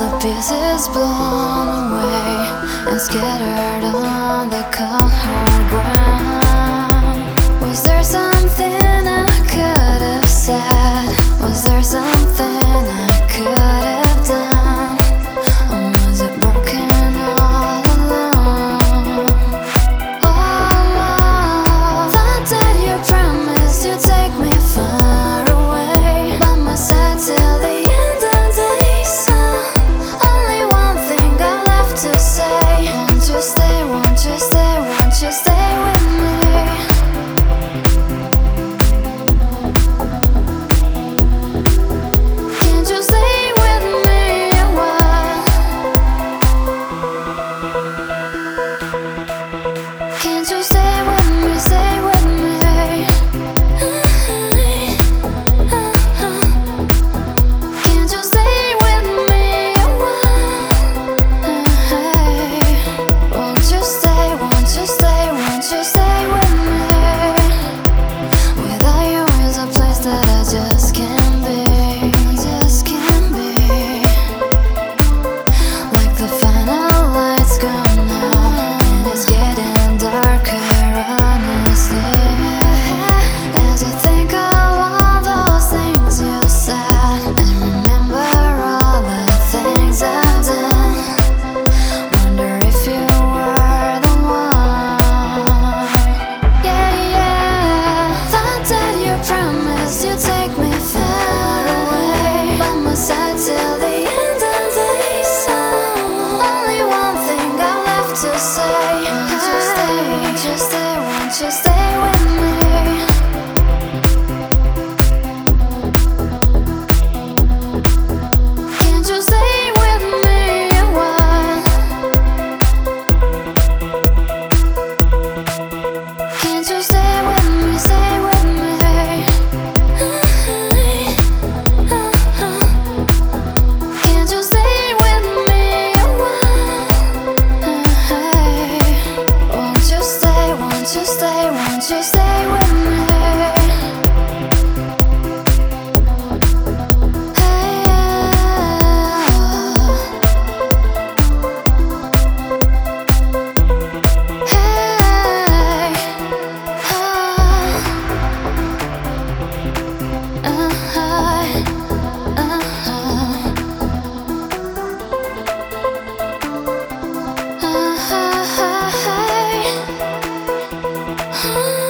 the pieces blown away and scattered on the cold ground. Oh.